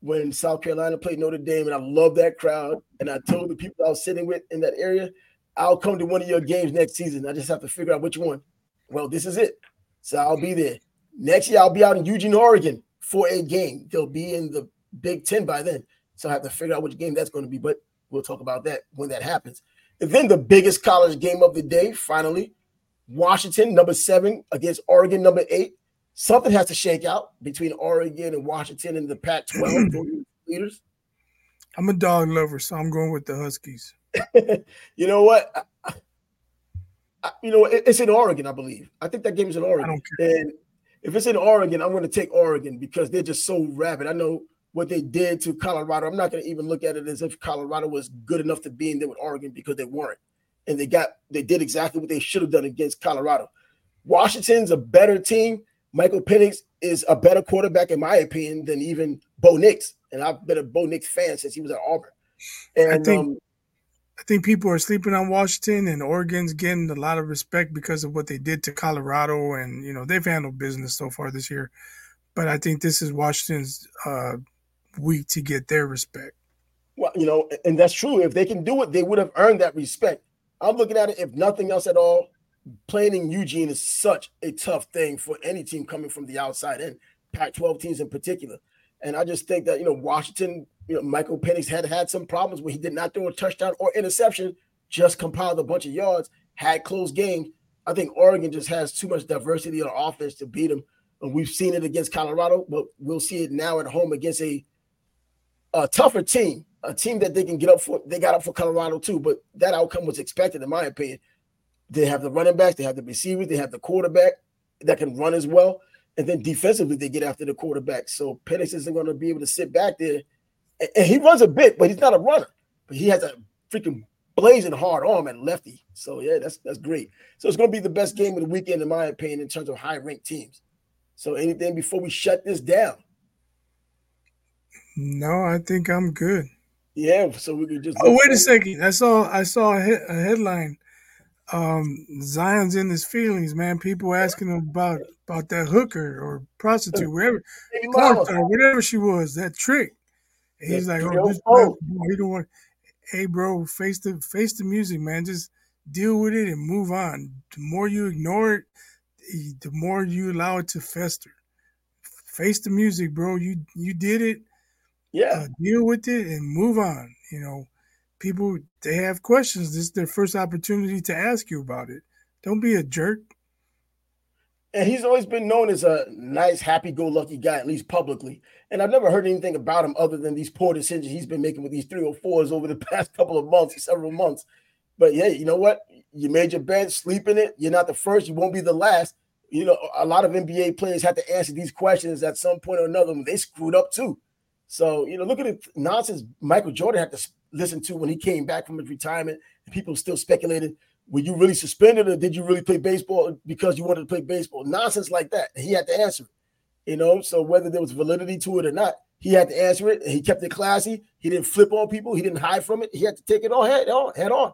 when South Carolina played Notre Dame, and I love that crowd. And I told the people I was sitting with in that area, I'll come to one of your games next season. I just have to figure out which one. Well, this is it. So I'll be there. Next year, I'll be out in Eugene, Oregon for a game. They'll be in the Big Ten by then. So I have to figure out which game that's going to be, but we'll talk about that when that happens. And then the biggest college game of the day, finally, Washington, number seven, against Oregon, number eight. Something has to shake out between Oregon and Washington and the Pac 12 leaders. I'm a dog lover, so I'm going with the Huskies. you know what? I, I, you know, it, it's in Oregon, I believe. I think that game is in Oregon. And if it's in Oregon, I'm going to take Oregon because they're just so rabid. I know what they did to Colorado. I'm not going to even look at it as if Colorado was good enough to be in there with Oregon because they weren't. And they got they did exactly what they should have done against Colorado. Washington's a better team. Michael Penix is a better quarterback, in my opinion, than even Bo Nix. And I've been a Bo Nix fan since he was at Auburn. And I think, um, I think people are sleeping on Washington, and Oregon's getting a lot of respect because of what they did to Colorado, and you know they've handled business so far this year. But I think this is Washington's uh, week to get their respect. Well, you know, and that's true. If they can do it, they would have earned that respect. I'm looking at it, if nothing else at all, playing in Eugene is such a tough thing for any team coming from the outside in, Pac 12 teams in particular. And I just think that, you know, Washington, you know, Michael Penix had had some problems where he did not throw a touchdown or interception, just compiled a bunch of yards, had close games. I think Oregon just has too much diversity on offense to beat them. And we've seen it against Colorado, but we'll see it now at home against a a tougher team, a team that they can get up for. They got up for Colorado too, but that outcome was expected, in my opinion. They have the running backs, they have the receivers, they have the quarterback that can run as well. And then defensively, they get after the quarterback. So Penix isn't going to be able to sit back there. And he runs a bit, but he's not a runner. But he has a freaking blazing hard arm at lefty. So yeah, that's that's great. So it's going to be the best game of the weekend, in my opinion, in terms of high ranked teams. So anything before we shut this down? No, I think I'm good. Yeah, so we could just. Oh, wait a second! I saw I saw a, he- a headline. Um, Zion's in his feelings, man. People asking him about about that hooker or prostitute, wherever, or whatever she was, that trick. And he's like, oh, this oh. he don't want. Hey, bro, face the face the music, man. Just deal with it and move on. The more you ignore it, the more you allow it to fester. Face the music, bro. You you did it Yeah. Uh, deal with it and move on. You know, people they have questions. This is their first opportunity to ask you about it. Don't be a jerk. And he's always been known as a nice, happy-go-lucky guy, at least publicly. And I've never heard anything about him other than these poor decisions he's been making with these three or fours over the past couple of months, several months. But yeah, you know what? You made your bed, sleep in it. You're not the first. You won't be the last. You know, a lot of NBA players had to answer these questions at some point or another. They screwed up too. So you know, look at the nonsense Michael Jordan had to listen to when he came back from his retirement. People still speculated, were you really suspended or did you really play baseball because you wanted to play baseball? Nonsense like that. And he had to answer it. You know, so whether there was validity to it or not, he had to answer it. He kept it classy. He didn't flip on people. He didn't hide from it. He had to take it all head on. Head on.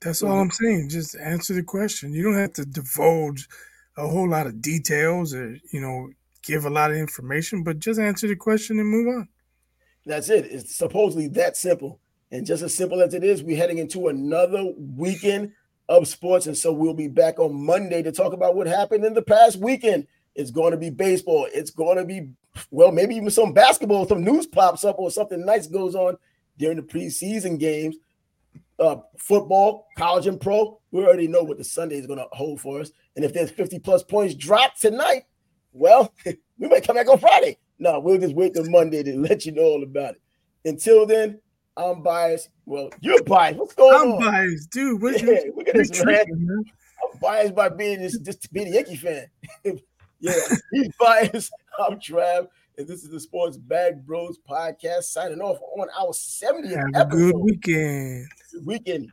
That's all I'm saying. Just answer the question. You don't have to divulge a whole lot of details or, you know, give a lot of information, but just answer the question and move on. That's it. It's supposedly that simple. And just as simple as it is, we're heading into another weekend of sports. And so we'll be back on Monday to talk about what happened in the past weekend. It's going to be baseball. It's going to be, well, maybe even some basketball. Some news pops up or something nice goes on during the preseason games uh, football, college and pro, we already know what the Sunday is going to hold for us. And if there's 50 plus points dropped tonight, well, we might come back on Friday. No, we'll just wait till Monday to let you know all about it. Until then, I'm biased. Well, you're biased. What's going I'm on? I'm biased, dude. What yeah, look at this man. man. I'm biased by being this just being a Yankee fan. yeah, he's biased. I'm Trav, and this is the Sports Bag Bros podcast signing off on our 70th Have episode. a good weekend weekend.